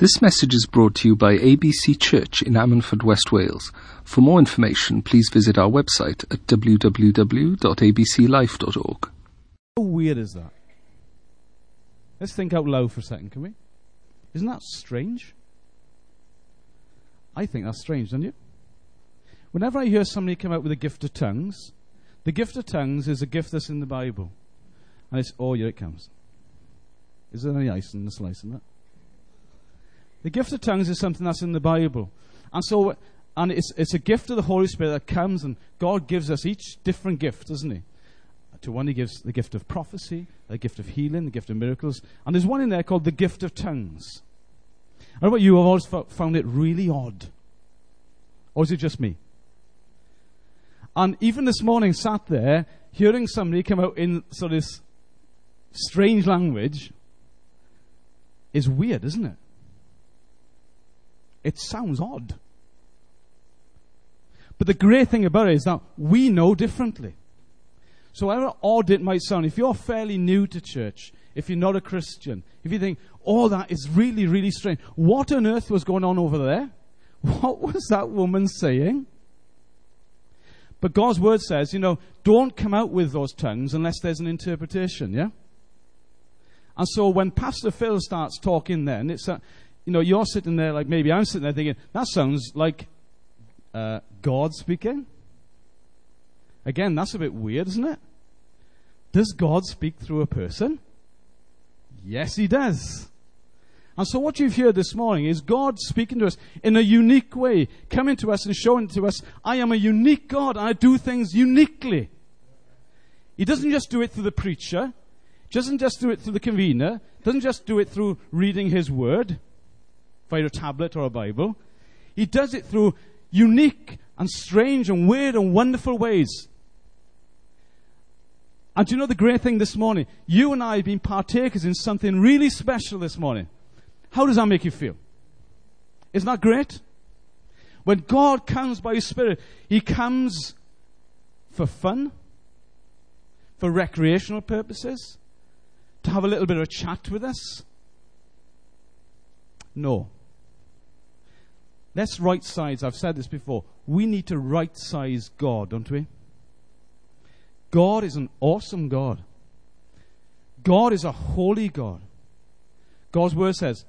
This message is brought to you by ABC Church in Ammanford, West Wales. For more information, please visit our website at www.abclife.org. How weird is that? Let's think out loud for a second, can we? Isn't that strange? I think that's strange, don't you? Whenever I hear somebody come out with a gift of tongues, the gift of tongues is a gift that's in the Bible. And it's, oh, here it comes. Is there any ice in the slice in that? The gift of tongues is something that's in the Bible. And so, and it's, it's a gift of the Holy Spirit that comes, and God gives us each different gift, doesn't He? To one, He gives the gift of prophecy, the gift of healing, the gift of miracles, and there's one in there called the gift of tongues. I don't know about you, I've always found it really odd. Or is it just me? And even this morning, sat there, hearing somebody come out in sort of this strange language is weird, isn't it? It sounds odd. But the great thing about it is that we know differently. So, however odd it might sound, if you're fairly new to church, if you're not a Christian, if you think, oh, that is really, really strange, what on earth was going on over there? What was that woman saying? But God's word says, you know, don't come out with those tongues unless there's an interpretation, yeah? And so when Pastor Phil starts talking then, it's a, you know, you're sitting there like maybe I'm sitting there thinking, that sounds like uh, God speaking. Again, that's a bit weird, isn't it? Does God speak through a person? Yes, He does. And so what you've heard this morning is God speaking to us in a unique way, coming to us and showing to us, I am a unique God. I do things uniquely. He doesn't just do it through the preacher, doesn't just do it through the convener, doesn't just do it through reading his word via a tablet or a Bible. He does it through unique and strange and weird and wonderful ways. And do you know the great thing this morning? You and I have been partakers in something really special this morning. How does that make you feel? Isn't that great? When God comes by His Spirit, He comes for fun, for recreational purposes, to have a little bit of a chat with us? No. Let's right size. I've said this before. We need to right size God, don't we? God is an awesome God. God is a holy God. God's word says,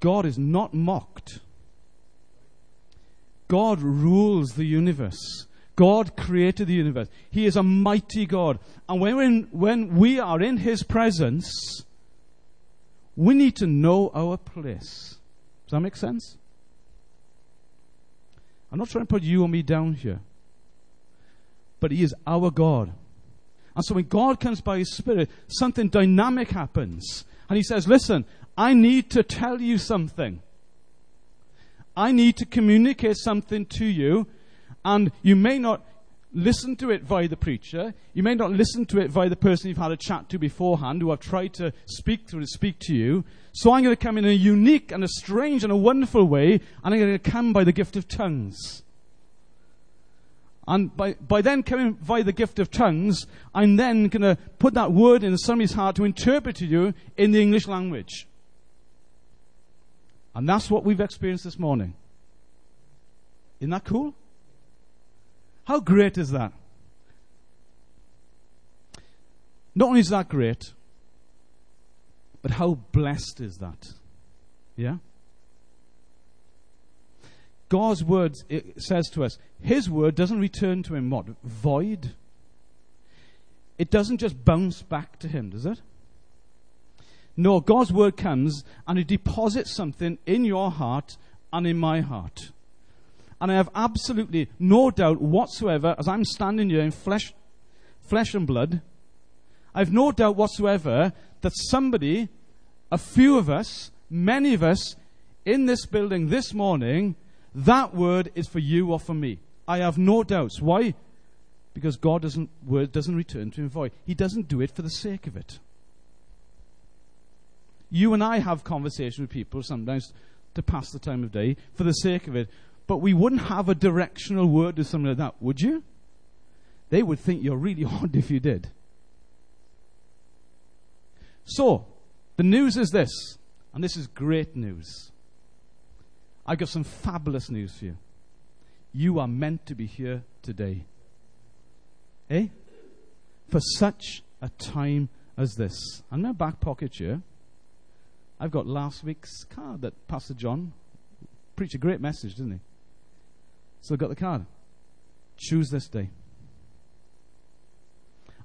God is not mocked. God rules the universe. God created the universe. He is a mighty God. And when, in, when we are in His presence, we need to know our place. Does that make sense? I'm not trying to put you or me down here. But He is our God. And so when God comes by His Spirit, something dynamic happens. And He says, Listen, I need to tell you something. I need to communicate something to you and you may not listen to it via the preacher. You may not listen to it via the person you've had a chat to beforehand who I've tried to speak to speak to you. So I'm going to come in a unique and a strange and a wonderful way, and I'm going to come by the gift of tongues. And by, by then coming via the gift of tongues, I'm then going to put that word in somebody's heart to interpret to you in the English language. And that's what we've experienced this morning. Isn't that cool? How great is that? Not only is that great, but how blessed is that? Yeah? God's word says to us, His word doesn't return to Him what? Void. It doesn't just bounce back to Him, does it? No, God's word comes and it deposits something in your heart and in my heart. And I have absolutely no doubt whatsoever, as I'm standing here in flesh, flesh and blood, I have no doubt whatsoever that somebody, a few of us, many of us in this building this morning, that word is for you or for me. I have no doubts. Why? Because God doesn't word doesn't return to him void. He doesn't do it for the sake of it. You and I have conversations with people sometimes to pass the time of day for the sake of it. But we wouldn't have a directional word or something like that, would you? They would think you're really odd if you did. So, the news is this, and this is great news. I've got some fabulous news for you. You are meant to be here today. Eh? For such a time as this. And my back pocket here, I've got last week's card that Pastor John preached a great message, didn't he? So I've got the card. Choose this day.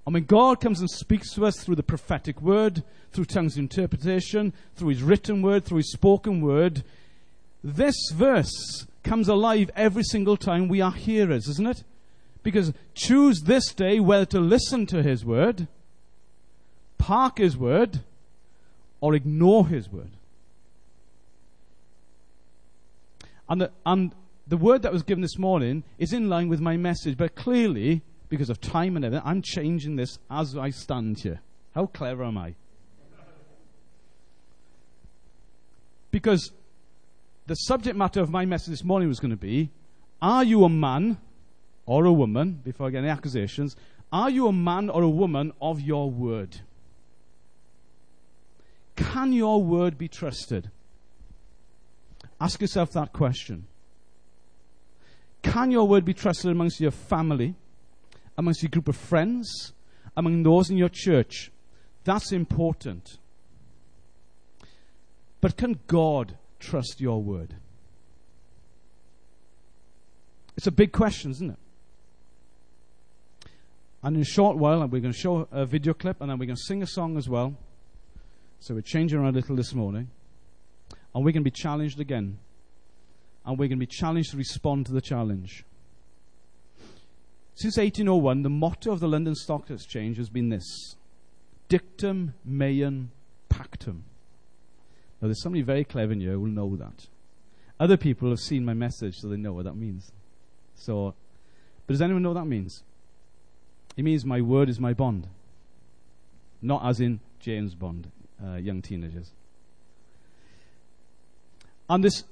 And when God comes and speaks to us through the prophetic word, through tongues interpretation, through His written word, through His spoken word, this verse comes alive every single time we are hearers, isn't it? Because choose this day whether to listen to His word, park His word, or ignore His word. And the, and the word that was given this morning is in line with my message, but clearly, because of time and everything, I'm changing this as I stand here. How clever am I? Because the subject matter of my message this morning was going to be Are you a man or a woman, before I get any accusations, are you a man or a woman of your word? Can your word be trusted? Ask yourself that question. Can your word be trusted amongst your family, amongst your group of friends, among those in your church? That's important. But can God trust your word? It's a big question, isn't it? And in a short while, we're going to show a video clip and then we're going to sing a song as well. So we're changing around a little this morning. And we're going to be challenged again. And we're going to be challenged to respond to the challenge. Since 1801, the motto of the London Stock Exchange has been this Dictum meum pactum. Now, there's somebody very clever in here who will know that. Other people have seen my message, so they know what that means. So, but does anyone know what that means? It means my word is my bond. Not as in James Bond, uh, young teenagers. And this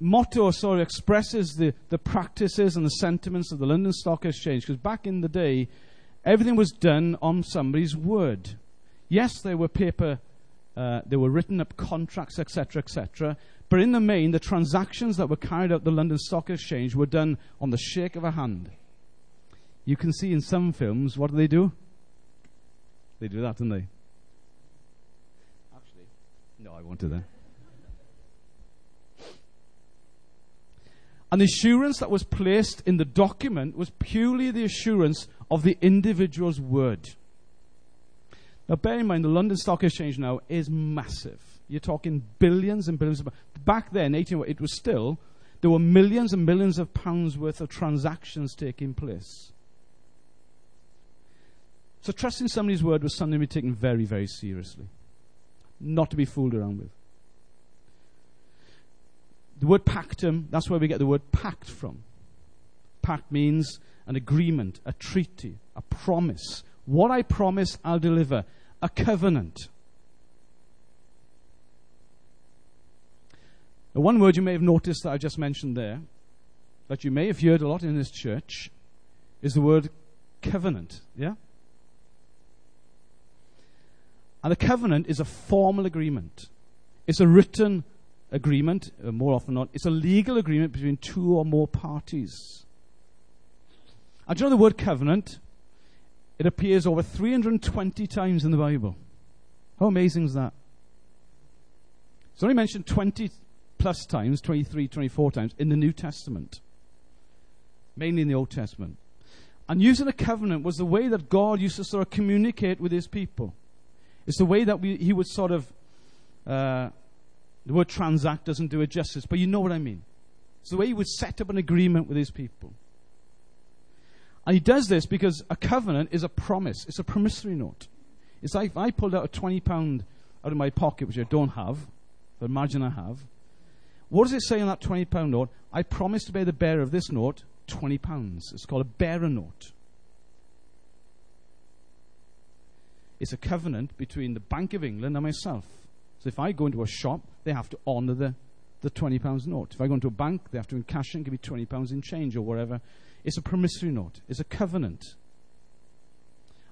motto sort of expresses the, the practices and the sentiments of the London Stock Exchange. Because back in the day, everything was done on somebody's word. Yes, there were paper, uh, there were written up contracts, etc., etc. But in the main, the transactions that were carried out at the London Stock Exchange were done on the shake of a hand. You can see in some films, what do they do? They do that, don't they? Actually, no, I won't do that. And the assurance that was placed in the document was purely the assurance of the individual's word. Now, bear in mind, the London Stock Exchange now is massive. You're talking billions and billions. Of, back then, 18, it was still, there were millions and millions of pounds worth of transactions taking place. So, trusting somebody's word was something to be taken very, very seriously, not to be fooled around with. The word pactum, that's where we get the word pact from. Pact means an agreement, a treaty, a promise. What I promise, I'll deliver. A covenant. Now, one word you may have noticed that I just mentioned there, that you may have heard a lot in this church, is the word covenant. Yeah? And a covenant is a formal agreement. It's a written agreement, uh, more often not. It's a legal agreement between two or more parties. And do you know the word covenant? It appears over 320 times in the Bible. How amazing is that? It's only mentioned 20 plus times, 23, 24 times in the New Testament, mainly in the Old Testament. And using a covenant was the way that God used to sort of communicate with his people. It's the way that we, he would sort of uh, the word transact doesn't do it justice, but you know what I mean. It's the way he would set up an agreement with his people. And he does this because a covenant is a promise, it's a promissory note. It's like if I pulled out a £20 out of my pocket, which I don't have, but imagine I have. What does it say on that £20 note? I promise to pay the bearer of this note £20. It's called a bearer note. It's a covenant between the Bank of England and myself. So if I go into a shop, they have to honour the, the £20 note. If I go into a bank, they have to encash and give me £20 in change or whatever. It's a promissory note, it's a covenant.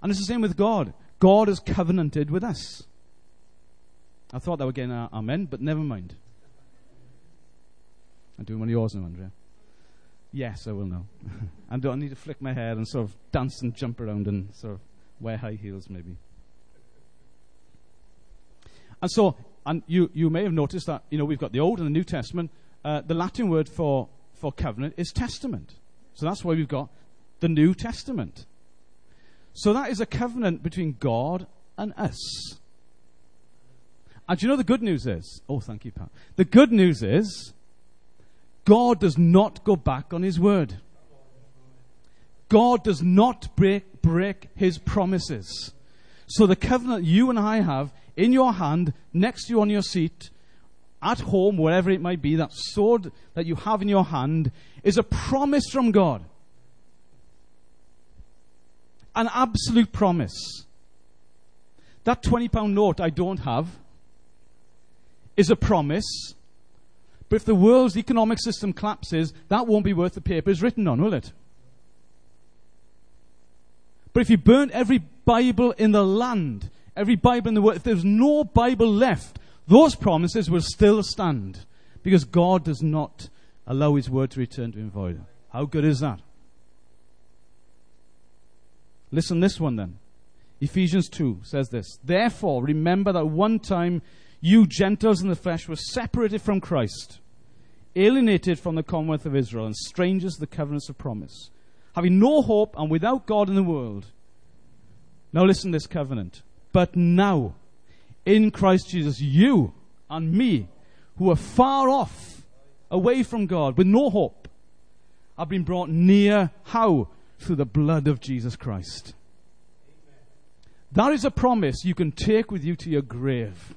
And it's the same with God. God has covenanted with us. I thought that would get an uh, amen, but never mind. I'm doing one of yours now, Andrea. Yes, I will now. and do I need to flick my hair and sort of dance and jump around and sort of wear high heels, maybe? And so, and you, you may have noticed that, you know, we've got the Old and the New Testament. Uh, the Latin word for, for covenant is testament. So that's why we've got the New Testament. So that is a covenant between God and us. And you know the good news is? Oh, thank you, Pat. The good news is God does not go back on his word. God does not break, break his promises. So the covenant you and I have in your hand, next to you on your seat, at home, wherever it might be, that sword that you have in your hand is a promise from God. An absolute promise. That £20 note I don't have is a promise. But if the world's economic system collapses, that won't be worth the paper it's written on, will it? But if you burn every Bible in the land, every Bible in the world, if there's no Bible left, those promises will still stand. Because God does not allow His word to return to Him void. How good is that? Listen this one then. Ephesians 2 says this. Therefore, remember that one time you Gentiles in the flesh were separated from Christ, alienated from the commonwealth of Israel, and strangers to the covenants of promise, having no hope and without God in the world. Now listen to this covenant. But now, in Christ Jesus, you and me, who are far off, away from God, with no hope, have been brought near. How? Through the blood of Jesus Christ. That is a promise you can take with you to your grave.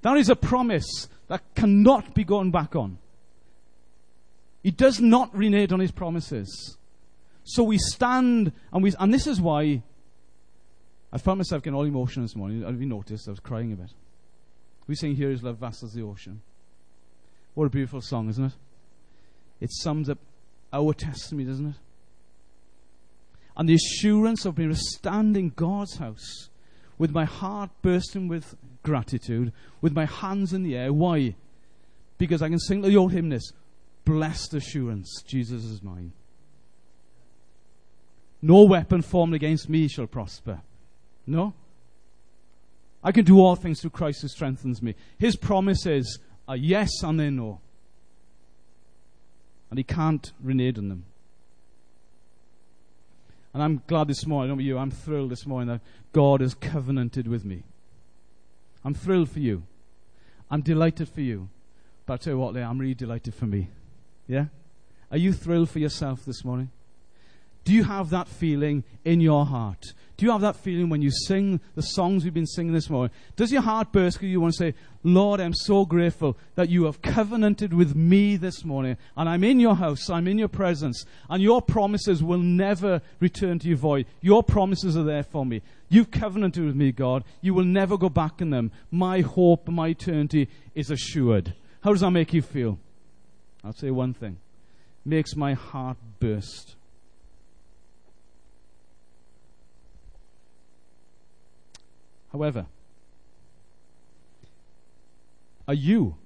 That is a promise that cannot be gone back on. He does not renege on his promises. So we stand and we, and this is why I found myself getting all emotional this morning. Have you noticed? I was crying a bit. We sing Here is Love, Vast as the Ocean. What a beautiful song, isn't it? It sums up our testimony, doesn't it? And the assurance of being stand in God's house with my heart bursting with gratitude, with my hands in the air. Why? Because I can sing the old hymnist, Blessed assurance, Jesus is mine. No weapon formed against me shall prosper. No? I can do all things through Christ who strengthens me. His promises are yes and they're no. And he can't renege on them. And I'm glad this morning, know you, I'm thrilled this morning that God has covenanted with me. I'm thrilled for you. I'm delighted for you. But I tell you what, I'm really delighted for me. Yeah? Are you thrilled for yourself this morning? Do you have that feeling in your heart? Do you have that feeling when you sing the songs we've been singing this morning? Does your heart burst because you want to say, Lord, I'm so grateful that you have covenanted with me this morning, and I'm in your house, I'm in your presence, and your promises will never return to you void. Your promises are there for me. You've covenanted with me, God. You will never go back in them. My hope, my eternity is assured. How does that make you feel? I'll say one thing. It Makes my heart burst. However, are you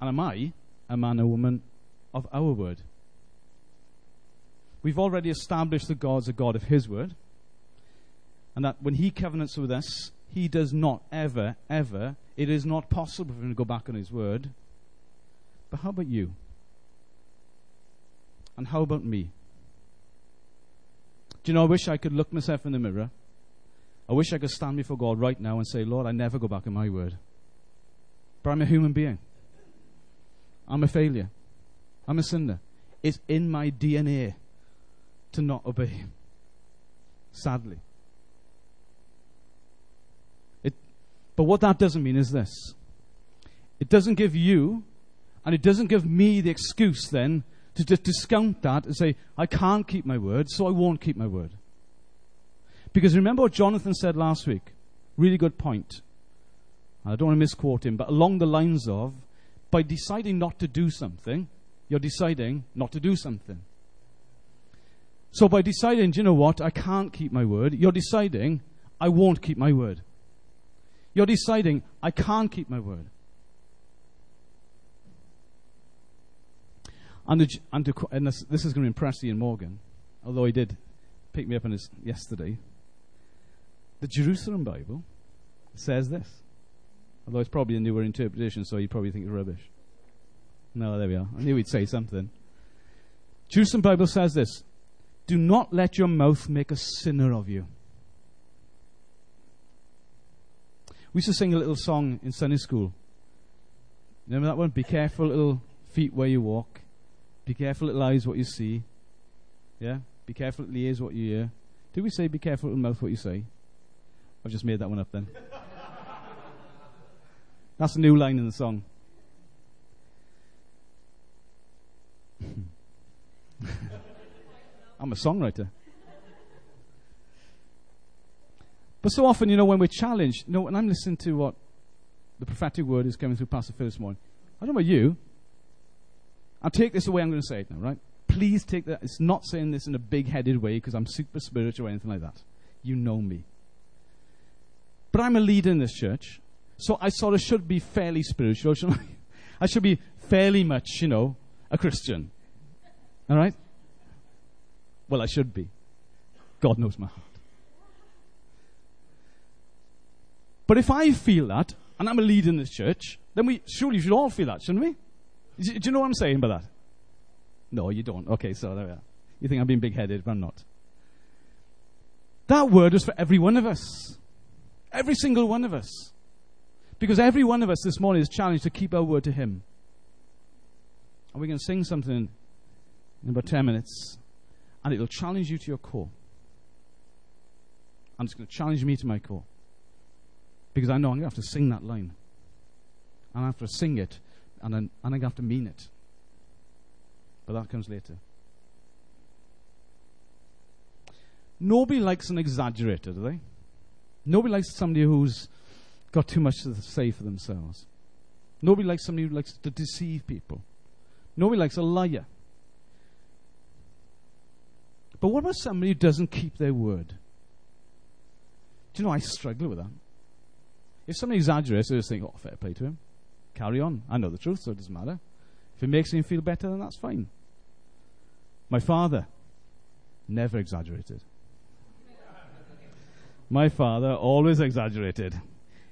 and am I a man or woman of our word? We've already established that God's a God of His word, and that when He covenants with us, He does not ever, ever, it is not possible for Him to go back on His word. But how about you? And how about me? Do you know, I wish I could look myself in the mirror I wish I could stand before God right now and say, Lord, I never go back on my word. But I'm a human being. I'm a failure. I'm a sinner. It's in my DNA to not obey Him. Sadly. It, but what that doesn't mean is this it doesn't give you, and it doesn't give me the excuse then to, to discount that and say, I can't keep my word, so I won't keep my word. Because remember what Jonathan said last week? Really good point. I don't want to misquote him, but along the lines of by deciding not to do something, you're deciding not to do something. So by deciding, do you know what, I can't keep my word, you're deciding I won't keep my word. You're deciding I can't keep my word. And, and, to, and this, this is going to impress Ian Morgan, although he did pick me up on his yesterday. The Jerusalem Bible says this. Although it's probably a newer interpretation, so you probably think it's rubbish. No, there we are. I knew he'd say something. Jerusalem Bible says this Do not let your mouth make a sinner of you. We used to sing a little song in Sunday school. Remember that one? Be careful, little feet, where you walk. Be careful, little eyes, what you see. Yeah? Be careful, little ears, what you hear. Did we say, be careful, little mouth, what you say? I've just made that one up then. That's a new line in the song. I'm a songwriter. But so often, you know, when we're challenged, you know, when I'm listening to what the prophetic word is coming through Pastor Phil this morning, I don't know about you. I'll take this the way I'm going to say it now, right? Please take that. It's not saying this in a big headed way because I'm super spiritual or anything like that. You know me. But I'm a leader in this church, so I sort of should be fairly spiritual, shouldn't I? I should be fairly much, you know, a Christian. All right? Well, I should be. God knows my heart. But if I feel that, and I'm a leader in this church, then we surely should all feel that, shouldn't we? Do you know what I'm saying by that? No, you don't. Okay, so there we are. You think I'm being big headed, but I'm not. That word is for every one of us. Every single one of us. Because every one of us this morning is challenged to keep our word to Him. And we're going to sing something in about 10 minutes, and it'll challenge you to your core. And it's going to challenge me to my core. Because I know I'm going to have to sing that line. And I have to sing it, and, then, and I'm going to have to mean it. But that comes later. Nobody likes an exaggerator, do they? Nobody likes somebody who's got too much to say for themselves. Nobody likes somebody who likes to deceive people. Nobody likes a liar. But what about somebody who doesn't keep their word? Do you know I struggle with that? If somebody exaggerates, I just think, oh, fair play to him. Carry on. I know the truth, so it doesn't matter. If it makes him feel better, then that's fine. My father never exaggerated. My father always exaggerated.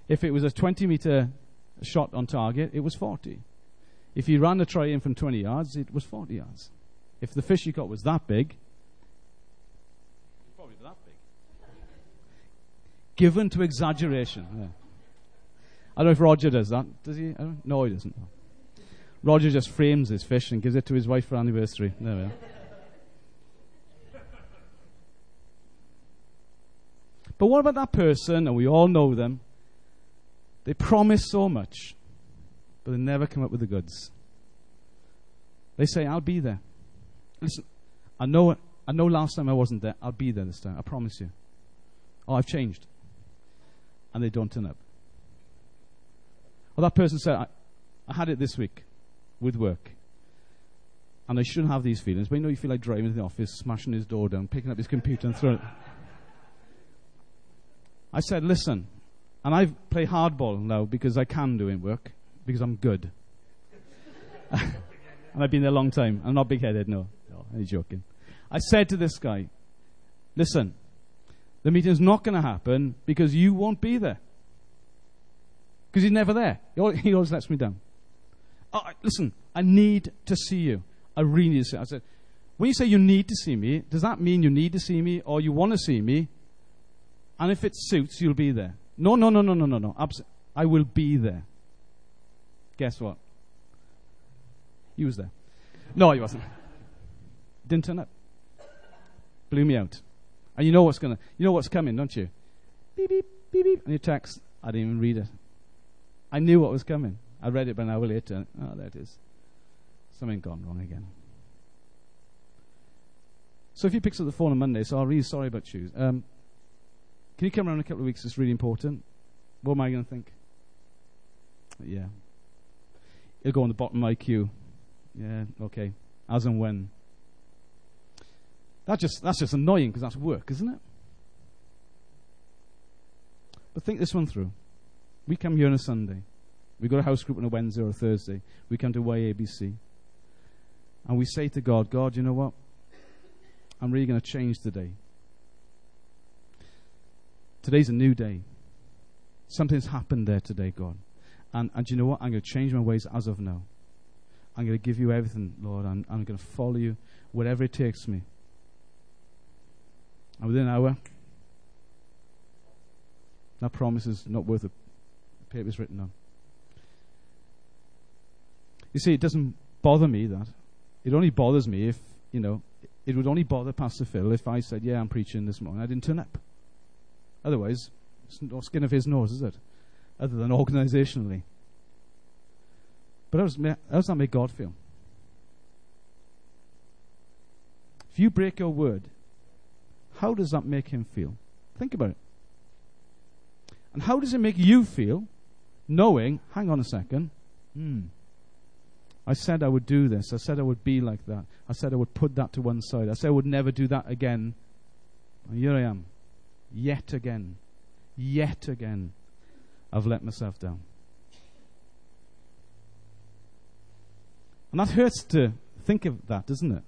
If it was a 20 meter shot on target, it was 40. If he ran a try in from 20 yards, it was 40 yards. If the fish he caught was that big, probably that big. Given to exaggeration. Yeah. I don't know if Roger does that. Does he? No, he doesn't. Roger just frames his fish and gives it to his wife for anniversary. There we are. But what about that person, and we all know them, they promise so much, but they never come up with the goods. They say, I'll be there. Listen, I know, I know last time I wasn't there. I'll be there this time. I promise you. Oh, I've changed. And they don't turn up. Or that person said, I, I had it this week with work. And I shouldn't have these feelings, but you know you feel like driving to the office, smashing his door down, picking up his computer and throwing it. I said, listen, and I play hardball now because I can do in work, because I'm good. and I've been there a long time. I'm not big headed, no. No, I'm joking. I said to this guy, listen, the meeting's not going to happen because you won't be there. Because he's never there. He always, he always lets me down. Oh, listen, I need to see you. I really need to see you. I said, when you say you need to see me, does that mean you need to see me or you want to see me and if it suits, you'll be there. No, no, no, no, no, no, no. Abs- I will be there. Guess what? He was there. No, he wasn't. Didn't turn up. Blew me out. And you know what's gonna, you know what's coming, don't you? Beep beep beep beep. And your text, I didn't even read it. I knew what was coming. I read it, but an hour later, oh, there it is. Something gone wrong again. So if he picks up the phone on Monday, so I'll really sorry about you. Um, can you come around in a couple of weeks? It's really important. What am I going to think? Yeah. It'll go on the bottom of my queue. Yeah, okay. As and when. That just, that's just annoying because that's work, isn't it? But think this one through. We come here on a Sunday. We go to house group on a Wednesday or a Thursday. We come to YABC. and we say to God, God, you know what? I'm really going to change today. Today's a new day. Something's happened there today, God. And, and you know what? I'm going to change my ways as of now. I'm going to give you everything, Lord. I'm, I'm going to follow you wherever it takes me. And within an hour, that promise is not worth the paper it's written on. You see, it doesn't bother me that. It only bothers me if, you know, it would only bother Pastor Phil if I said, Yeah, I'm preaching this morning. I didn't turn up. Otherwise, it's no skin of his nose, is it? Other than organizationally. But how does, that make God feel? If you break your word, how does that make him feel? Think about it. And how does it make you feel knowing, hang on a second, hmm, I said I would do this. I said I would be like that. I said I would put that to one side. I said I would never do that again. And here I am. Yet again. Yet again. I've let myself down. And that hurts to think of that, doesn't it?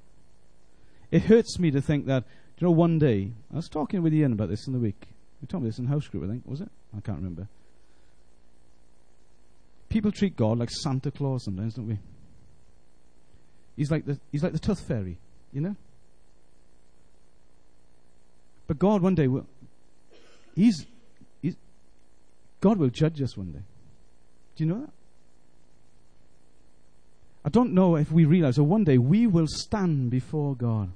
It hurts me to think that, you know, one day, I was talking with Ian about this in the week. We told me this in house group, I think, was it? I can't remember. People treat God like Santa Claus sometimes, don't we? He's like the, he's like the tooth fairy, you know? But God one day will, he's, he's, God will judge us one day. Do you know that? I don't know if we realize that one day we will stand before God.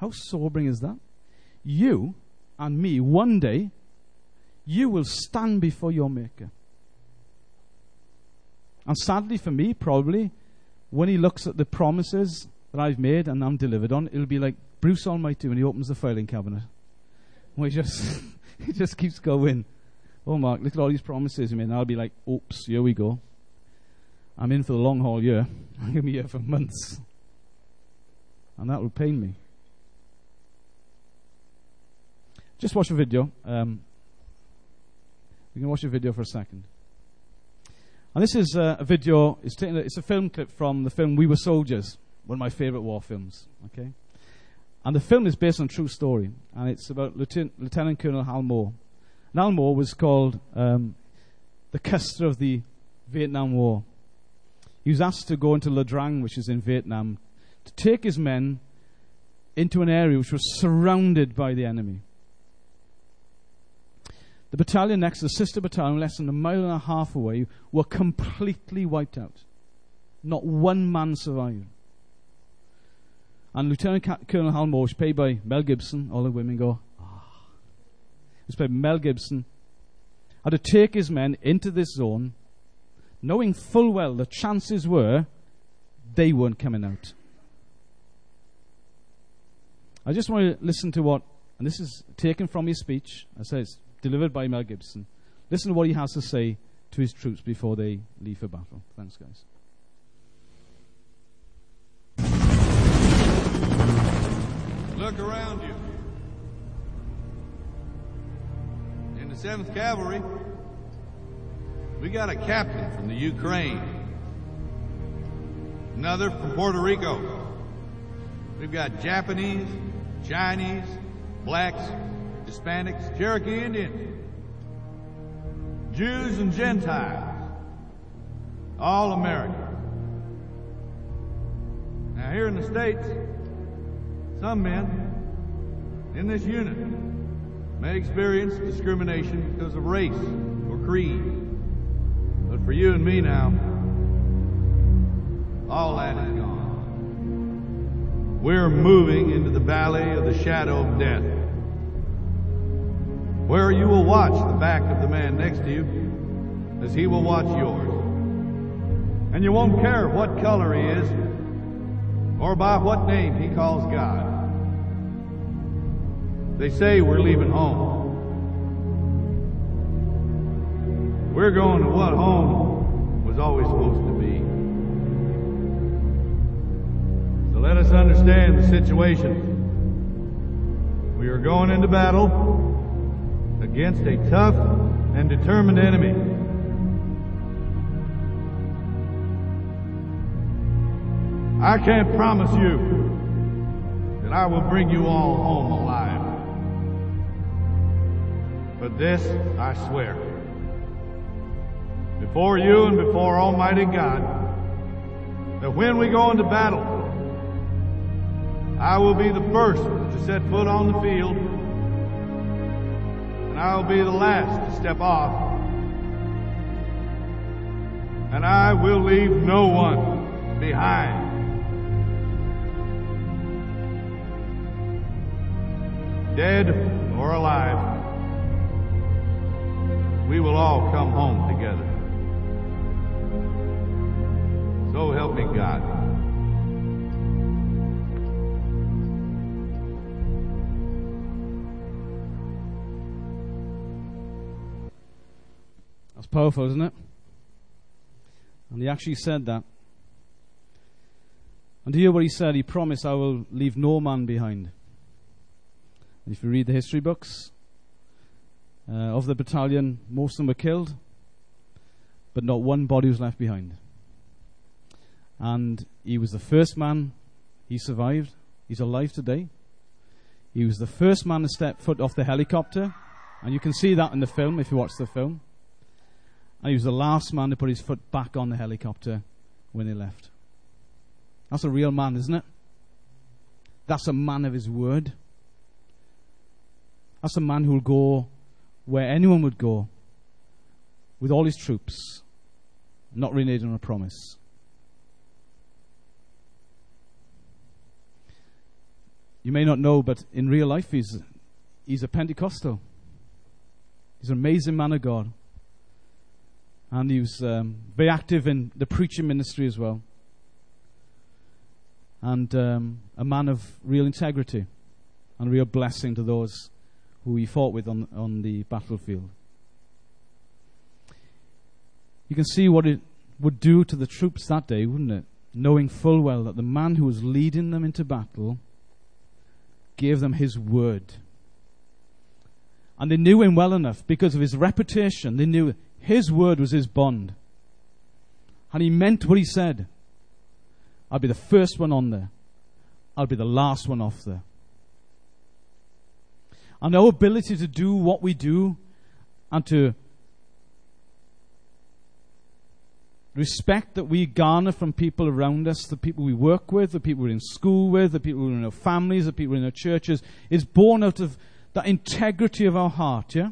How sobering is that? You and me, one day, you will stand before your Maker. And sadly for me, probably, when he looks at the promises that I've made and I'm delivered on, it'll be like Bruce Almighty when he opens the filing cabinet. He just, he just keeps going. Oh, Mark, look at all these promises made. And I'll be like, oops, here we go. I'm in for the long haul year. I'm going to be here for months. And that will pain me. Just watch a video. Um, we can watch a video for a second. And this is uh, a video, it's, taken, it's a film clip from the film We Were Soldiers, one of my favorite war films. Okay? And the film is based on a true story. And it's about Lieutenant, Lieutenant Colonel Hal Moore. And Hal Moore was called um, the Custer of the Vietnam War. He was asked to go into Ia Drang, which is in Vietnam, to take his men into an area which was surrounded by the enemy. The battalion next, the sister battalion, less than a mile and a half away, were completely wiped out. Not one man survived. And Lieutenant Colonel Hal Moore paid by Mel Gibson. All the women go, ah. He was paid by Mel Gibson. Had to take his men into this zone, knowing full well the chances were they weren't coming out. I just want to listen to what, and this is taken from his speech. I say it's delivered by Mel Gibson. Listen to what he has to say to his troops before they leave for battle. Thanks, guys. Look around you. In the 7th Cavalry, we got a captain from the Ukraine, another from Puerto Rico. We've got Japanese, Chinese, blacks, Hispanics, Cherokee Indians, Jews and Gentiles, all American. Now here in the States, some men in this unit may experience discrimination because of race or creed. But for you and me now, all that is gone. We're moving into the valley of the shadow of death where you will watch the back of the man next to you as he will watch yours. And you won't care what color he is or by what name he calls God. They say we're leaving home. We're going to what home was always supposed to be. So let us understand the situation. We are going into battle against a tough and determined enemy. I can't promise you that I will bring you all home. But this I swear. Before you and before Almighty God, that when we go into battle, I will be the first to set foot on the field, and I will be the last to step off, and I will leave no one behind. Dead or alive, we will all come home together. So help me God. That's powerful, isn't it? And he actually said that. And hear what he said, he promised, I will leave no man behind. And if you read the history books uh, of the battalion, most of them were killed, but not one body was left behind. And he was the first man, he survived, he's alive today. He was the first man to step foot off the helicopter, and you can see that in the film if you watch the film. And he was the last man to put his foot back on the helicopter when he left. That's a real man, isn't it? That's a man of his word. That's a man who will go where anyone would go with all his troops, not reneging on a promise. You may not know, but in real life, he's, he's a Pentecostal. He's an amazing man of God. And he was um, very active in the preaching ministry as well. And um, a man of real integrity and real blessing to those who he fought with on, on the battlefield. You can see what it would do to the troops that day, wouldn't it? Knowing full well that the man who was leading them into battle gave them his word. And they knew him well enough because of his reputation. They knew his word was his bond. And he meant what he said. I'll be the first one on there. I'll be the last one off there. And our ability to do what we do and to respect that we garner from people around us, the people we work with, the people we're in school with, the people in our families, the people in our churches, is born out of that integrity of our heart, yeah?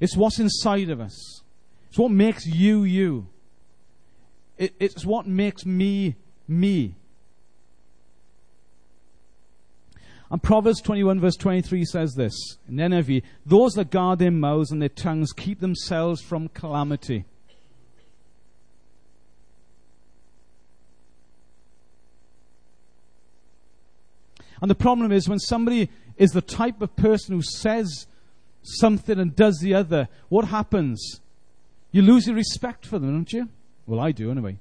It's what's inside of us. It's what makes you you. It, it's what makes me me. And Proverbs 21 verse 23 says this in NIV, those that guard their mouths and their tongues keep themselves from calamity. And the problem is when somebody is the type of person who says something and does the other, what happens? You lose your respect for them, don't you? Well, I do anyway.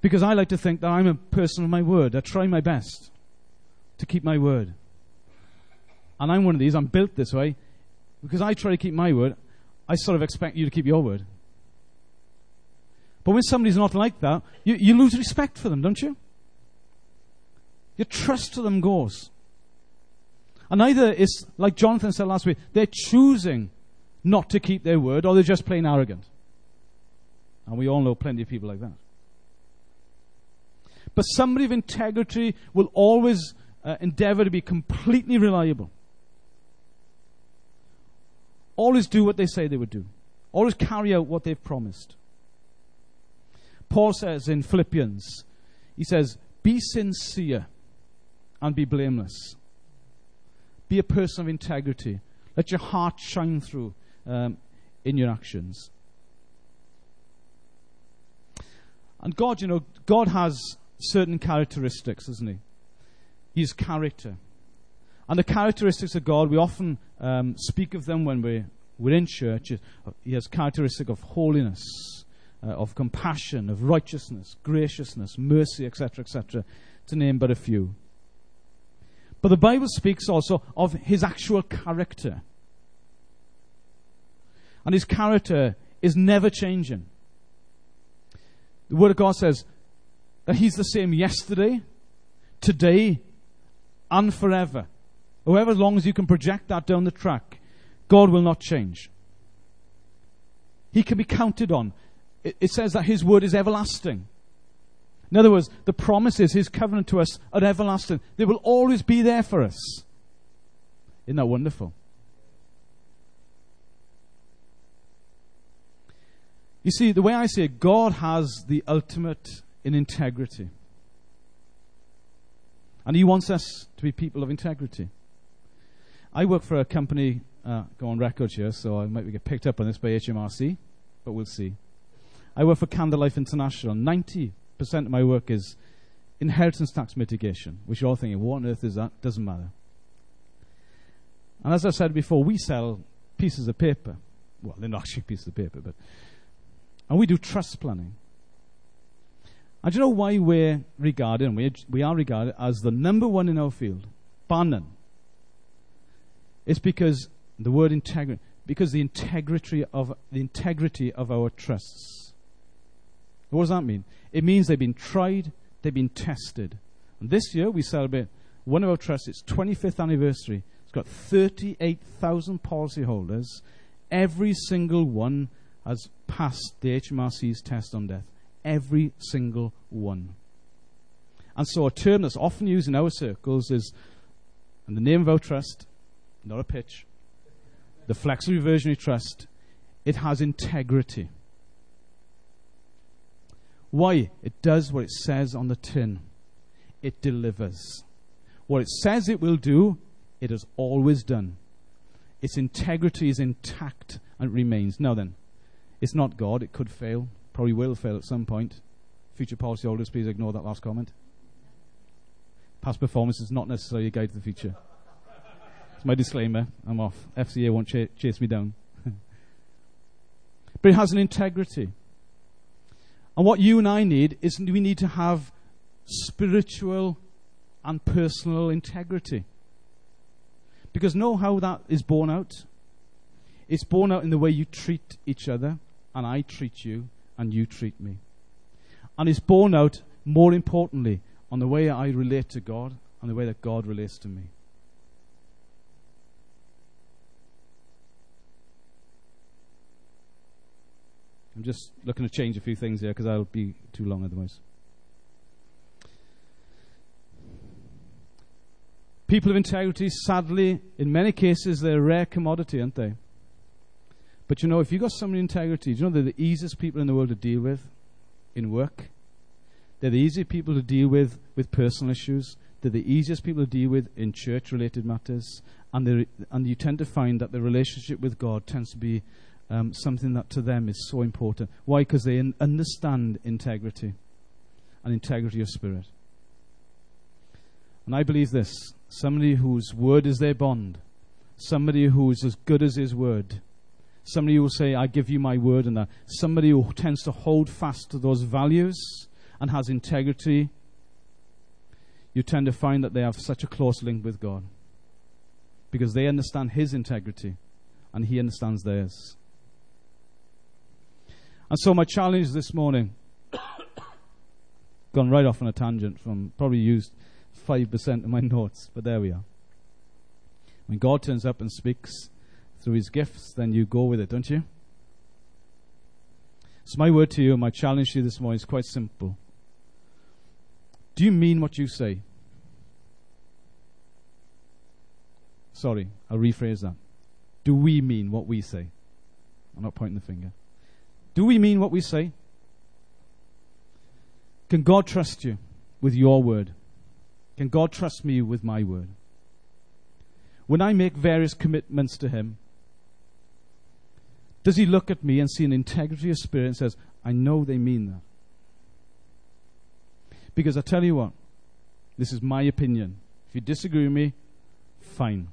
Because I like to think that I'm a person of my word. I try my best to keep my word. And I'm one of these, I'm built this way. Because I try to keep my word, I sort of expect you to keep your word. But when somebody's not like that, you, you lose respect for them, don't you? Your trust to them goes. And either it's, like Jonathan said last week, they're choosing not to keep their word, or they're just plain arrogant. And we all know plenty of people like that. But somebody of integrity will always uh, endeavor to be completely reliable. Always do what they say they would do. Always carry out what they've promised. Paul says in Philippians, he says, Be sincere and be blameless. Be a person of integrity. Let your heart shine through um, in your actions. And God, you know, God has certain characteristics, isn't He? His character. And the characteristics of God, we often um, speak of them when we're, we're in church. He has characteristic of holiness, uh, of compassion, of righteousness, graciousness, mercy, etc., etc., to name but a few. But the Bible speaks also of his actual character. And his character is never changing. The Word of God says that He's the same yesterday, today, and forever. However long as you can project that down the track, God will not change. He can be counted on. It, says that His Word is everlasting. In other words, the promises, His covenant to us are everlasting. They will always be there for us. Isn't that wonderful? You see, the way I see it, God has the ultimate in integrity. And He wants us to be people of integrity. I work for a company, uh, go on record here, so I might get picked up on this by HMRC, but we'll see. I work for Canada Life International. 90% of my work is inheritance tax mitigation, which you're all thinking, what on earth is that? Doesn't matter. And as I said before, we sell pieces of paper. Well, they're not actually pieces of paper, but. And we do trust planning. And do you know why we're regarded, and we, we are regarded as the number one in our field? Bar. It's because the word integrity, because the integrity of the integrity of our trusts. What does that mean? It means they've been tried, they've been tested. And this year we celebrate one of our trusts, its 25th anniversary. It's got 38,000 policyholders. Every single one has passed the HMRC's test on death. Every single one. And so a term that's often used in our circles is, in the name of our trust, not a pitch. The flexible reversionary trust, it has integrity. Why? It does what it says on the tin. It delivers. What it says it will do, it has always done. Its integrity is intact and remains. Now then, it's not God. It could fail. Probably will fail at some point. Future policyholders, please ignore that last comment. Past performance is not necessarily a guide to the future It's my disclaimer. I'm off. FCA won't ch- chase me down. but it has an integrity. And what you and I need is we need to have spiritual and personal integrity. Because know how that is borne out? It's borne out in the way you treat each other, and I treat you, and you treat me. And it's borne out, more importantly, on the way I relate to God and the way that God relates to me. I'm just looking to change a few things here because I'll be too long otherwise. People of integrity, sadly, in many cases, they're a rare commodity, aren't they? But you know, if you've got some integrity, you know they're the easiest people in the world to deal with in work? They're the easiest people to deal with with personal issues. They're the easiest people to deal with in church related matters. And, and you tend to find that the relationship with God tends to be um, something that to them is so important. Why? Because they in- understand integrity and integrity of spirit. And I believe this somebody whose word is their bond, somebody who is as good as his word, somebody who will say, I give you my word, and that, somebody who tends to hold fast to those values and has integrity, you tend to find that they have such a close link with God because they understand his integrity and he understands theirs. And so my challenge this morning, gone right off on a tangent from probably used 5% of my notes, but there we are. When God turns up and speaks through his gifts, then you go with it, don't you? So my word to you, my challenge to you this morning is quite simple. Do you mean what you say? Sorry, I'll rephrase that. Do we mean what we say? I'm not pointing the finger. Do we mean what we say? Can God trust you with your word? Can God trust me with my word? When I make various commitments to Him, does He look at me and see an integrity of spirit and says, I know they mean that? Because I tell you what, this is my opinion. If you disagree with me, fine.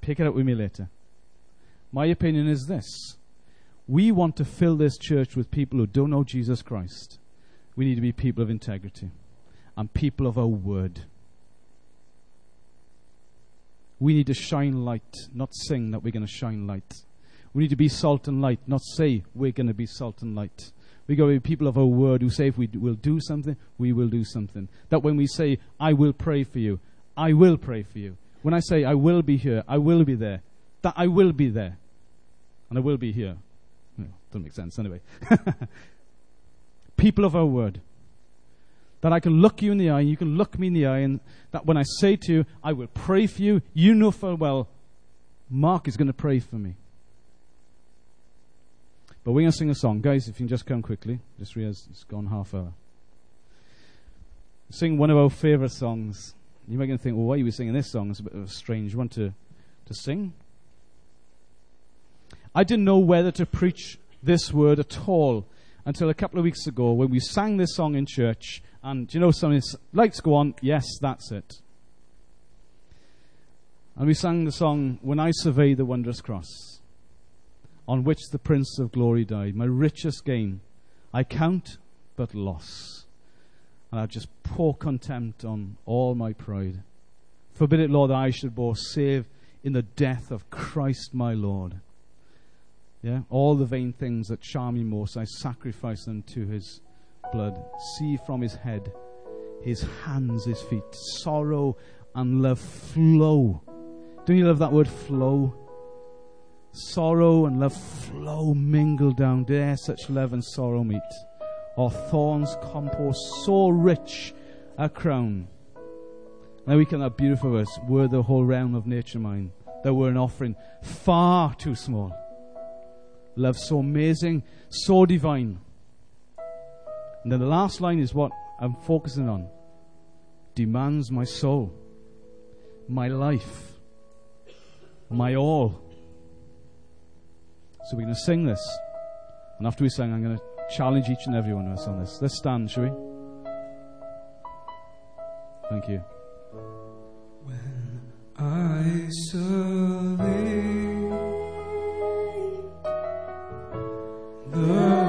Pick it up with me later. My opinion is this we want to fill this church with people who don't know Jesus Christ. We need to be people of integrity and people of our word. We need to shine light, not sing that we're going to shine light. We need to be salt and light, not say we're going to be salt and light. We got to be people of our word who say if we will do something, we will do something. That when we say, I will pray for you, I will pray for you. When I say, I will be here, I will be there, that I will be there. And I will be here. No, doesn't make sense anyway. people of our word. That I can look you in the eye, and you can look me in the eye, and that when I say to you, I will pray for you, you know full well, Mark is going to pray for me. But we're going to sing a song. Guys, if you can just come quickly. Just realize it's gone half an hour. Sing one of our favourite songs. You might think, well, why are we singing this song? It's a bit of a strange one to, to sing. I didn't know whether to preach this word at all until a couple of weeks ago when we sang this song in church. And you know something? Lights go on. Yes, that's it. And we sang the song, When I Survey the Wondrous Cross on which the Prince of Glory died, my richest gain, I count but loss. And I just pour contempt on all my pride. Forbid it, Lord, that I should boast, save in the death of Christ my Lord. Yeah, all the vain things that charm me most, I sacrifice them to his blood. See from his head, his hands, his feet, sorrow and love flow. Don't you love that word flow? Sorrow and love flow mingle down there. Such love and sorrow meet. Or thorns compose so rich a crown. Now we can have beautiful verse were the whole realm of nature mine that were an offering far too small. Love so amazing so divine. And then the last line is what i'm focusing on. Demands my soul my life my all so we're going to sing this. And after we sing, I'm going to challenge each and every one of us on this. Let's stand, shall we? Thank you. When I survey the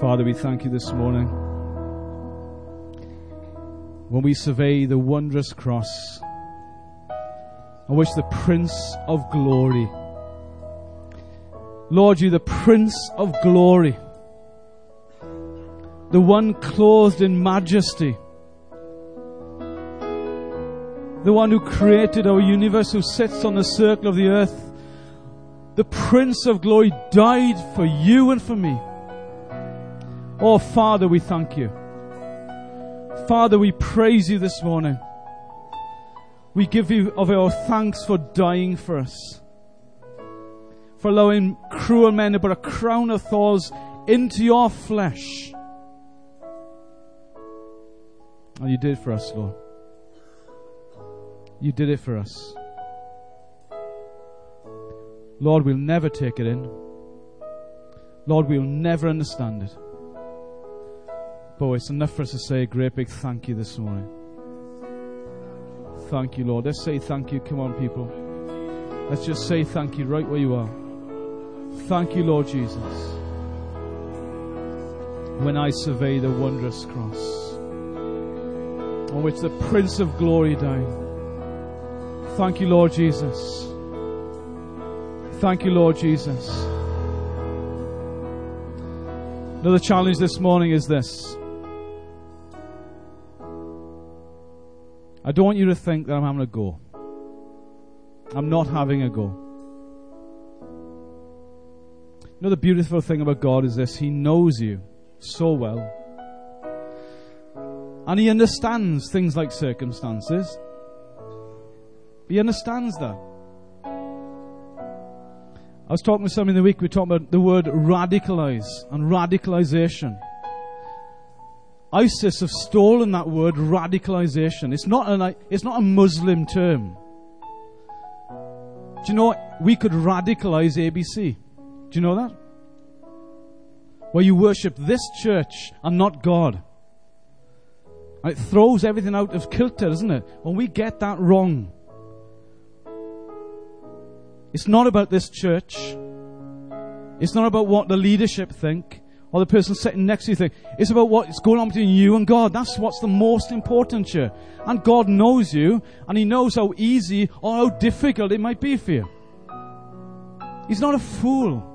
Father, we thank you this morning. When we survey the wondrous cross, on which the Prince of Glory, Lord, you the Prince of Glory, the one clothed in majesty, the one who created our universe, who sits on the circle of the earth, the Prince of Glory died for you and for me. Oh, Father, we thank you. Father, we praise you this morning. We give you of our thanks for dying for us, for allowing cruel men to put a crown of thorns into your flesh. And you did for us, Lord. You did it for us. Lord, we'll never take it in. Lord, we'll never understand it. But it's enough for us to say a great big thank you this morning. Thank you, Lord. Let's say thank you. Come on, people. Let's just say thank you right where you are. Thank you, Lord Jesus. When I survey the wondrous cross on which the Prince of Glory died. Thank you, Lord Jesus. Thank you, Lord Jesus. Another challenge this morning is this. I don't want you to think that I'm having a go. I'm not having a go. You know, the beautiful thing about God is this He knows you so well. And He understands things like circumstances. He understands that. I was talking to somebody in the week, we were talking about the word radicalize and radicalization. ISIS have stolen that word radicalization. It's not, an, it's not a Muslim term. Do you know what? we could radicalize ABC? Do you know that? Where you worship this church and not God. It throws everything out of kilter, doesn't it? When we get that wrong. It's not about this church. It's not about what the leadership think or the person sitting next to you think. It's about what's going on between you and God. That's what's the most important here. And God knows you, and He knows how easy or how difficult it might be for you. He's not a fool.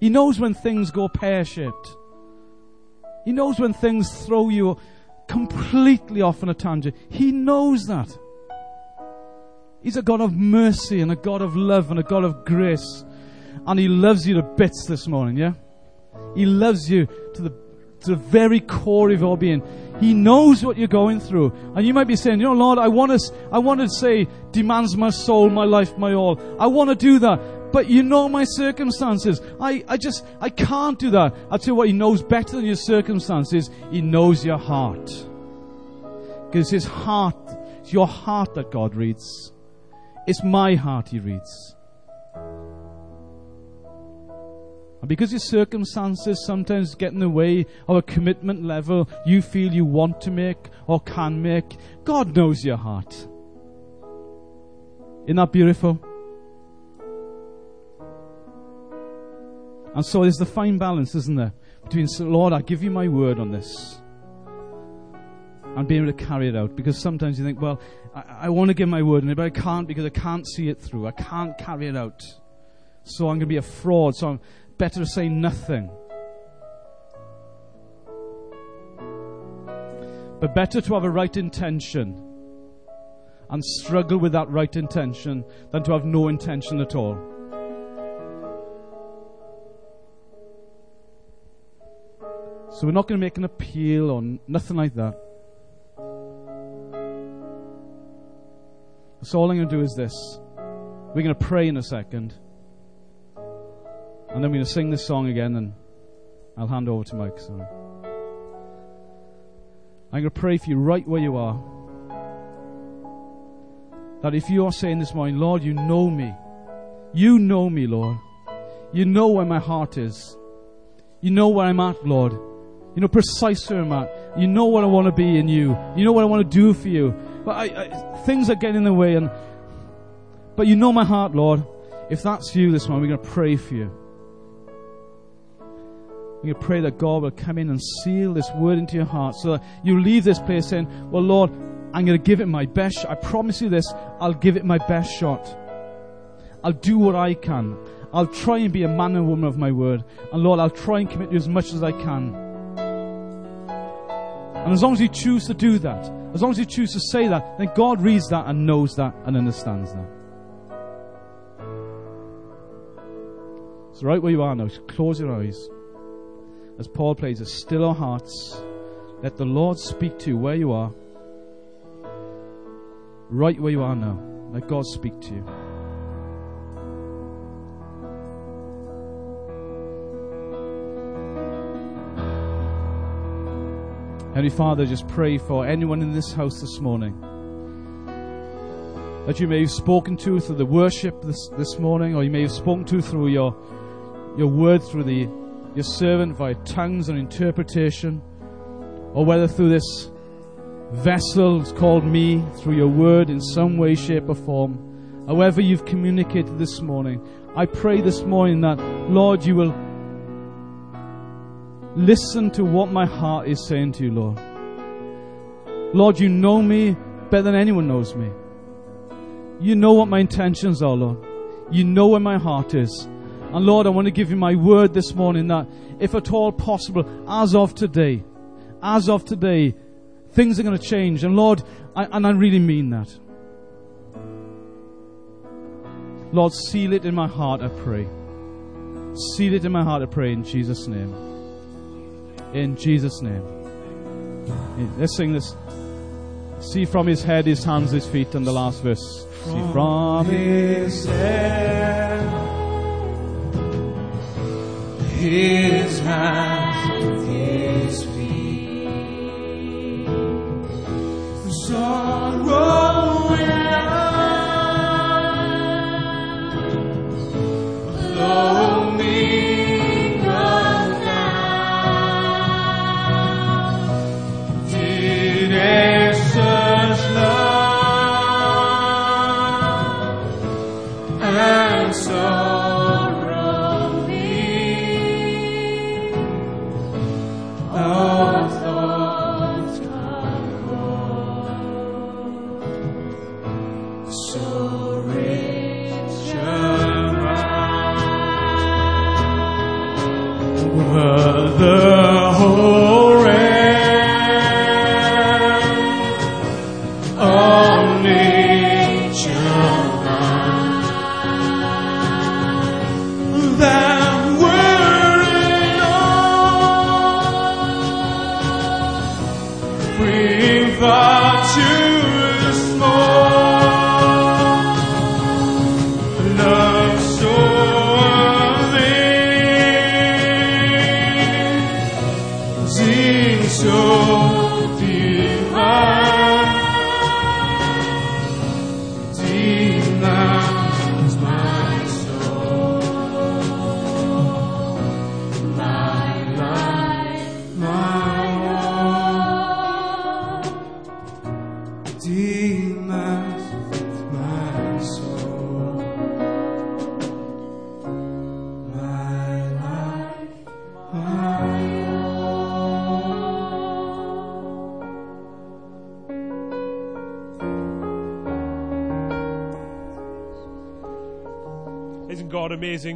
He knows when things go pear shaped. He knows when things throw you completely off on a tangent. He knows that. He's a God of mercy and a God of love and a God of grace. And He loves you to bits this morning, yeah? He loves you to the, to the very core of your being. He knows what you're going through. And you might be saying, you know, Lord, I want to, I want to say, demands my soul, my life, my all. I want to do that. But you know my circumstances. I, I just, I can't do that. I'll tell you what, He knows better than your circumstances. He knows your heart. Because His heart, it's your heart that God reads. It's my heart He reads. And because your circumstances sometimes get in the way of a commitment level you feel you want to make or can make, God knows your heart. Isn't that beautiful? And so there's the fine balance, isn't there? Between, Lord, I give you my word on this. And being able to carry it out. Because sometimes you think, well, I, I want to give my word on it, but I can't because I can't see it through. I can't carry it out. So I'm going to be a fraud. So I'm, better to say nothing. But better to have a right intention and struggle with that right intention than to have no intention at all. So we're not going to make an appeal or nothing like that. So all I'm going to do is this. We're going to pray in a second. And then we're going to sing this song again, and I'll hand over to Mike. Sorry. I'm going to pray for you right where you are. That if you are saying this morning, Lord, you know me. You know me, Lord. You know where my heart is. You know where I'm at, Lord. You know precisely where I'm at. You know what I want to be in you. You know what I want to do for you. But I, I, things are getting in the way, and but you know my heart, Lord. If that's you this morning, we're going to pray for you. To pray that God will come in and seal this word into your heart so that you leave this place saying, Well, Lord, I'm going to give it my best. I promise you this. I'll give it my best shot. I'll do what I can. I'll try and be a man and woman of my word. And Lord, I'll try and commit to you as much as I can. And as long as you choose to do that, as long as you choose to say that, then God reads that and knows that and understands that. So, right where you are now, close your eyes. As Paul plays, a still our hearts. Let the Lord speak to you where you are. Right where you are now. Let God speak to you. Heavenly Father, just pray for anyone in this house this morning that you may have spoken to through the worship this, this morning, or you may have spoken to through your your word through the your servant via tongues and interpretation, or whether through this vessel called me through your word in some way, shape, or form. However, you've communicated this morning, I pray this morning that, Lord, you will listen to what my heart is saying to you, Lord. Lord, you know me better than anyone knows me. You know what my intentions are, Lord. You know where my heart is. And Lord, I want to give you my word this morning that if at all possible, as of today, as of today, things are going to change. And Lord, I, and I really mean that. Lord, seal it in my heart, I pray. Seal it in my heart, I pray, in Jesus' name. In Jesus' name. Let's sing this. See from his head, his hands, his feet, and the last verse. See from his head, his hands, his feet. Sorrow the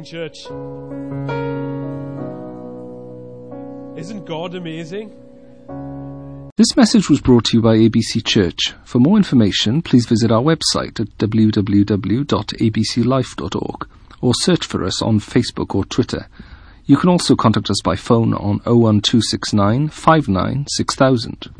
church? Isn't God amazing? This message was brought to you by ABC Church. For more information, please visit our website at www.abclife.org or search for us on Facebook or Twitter. You can also contact us by phone on 01269 59 6000.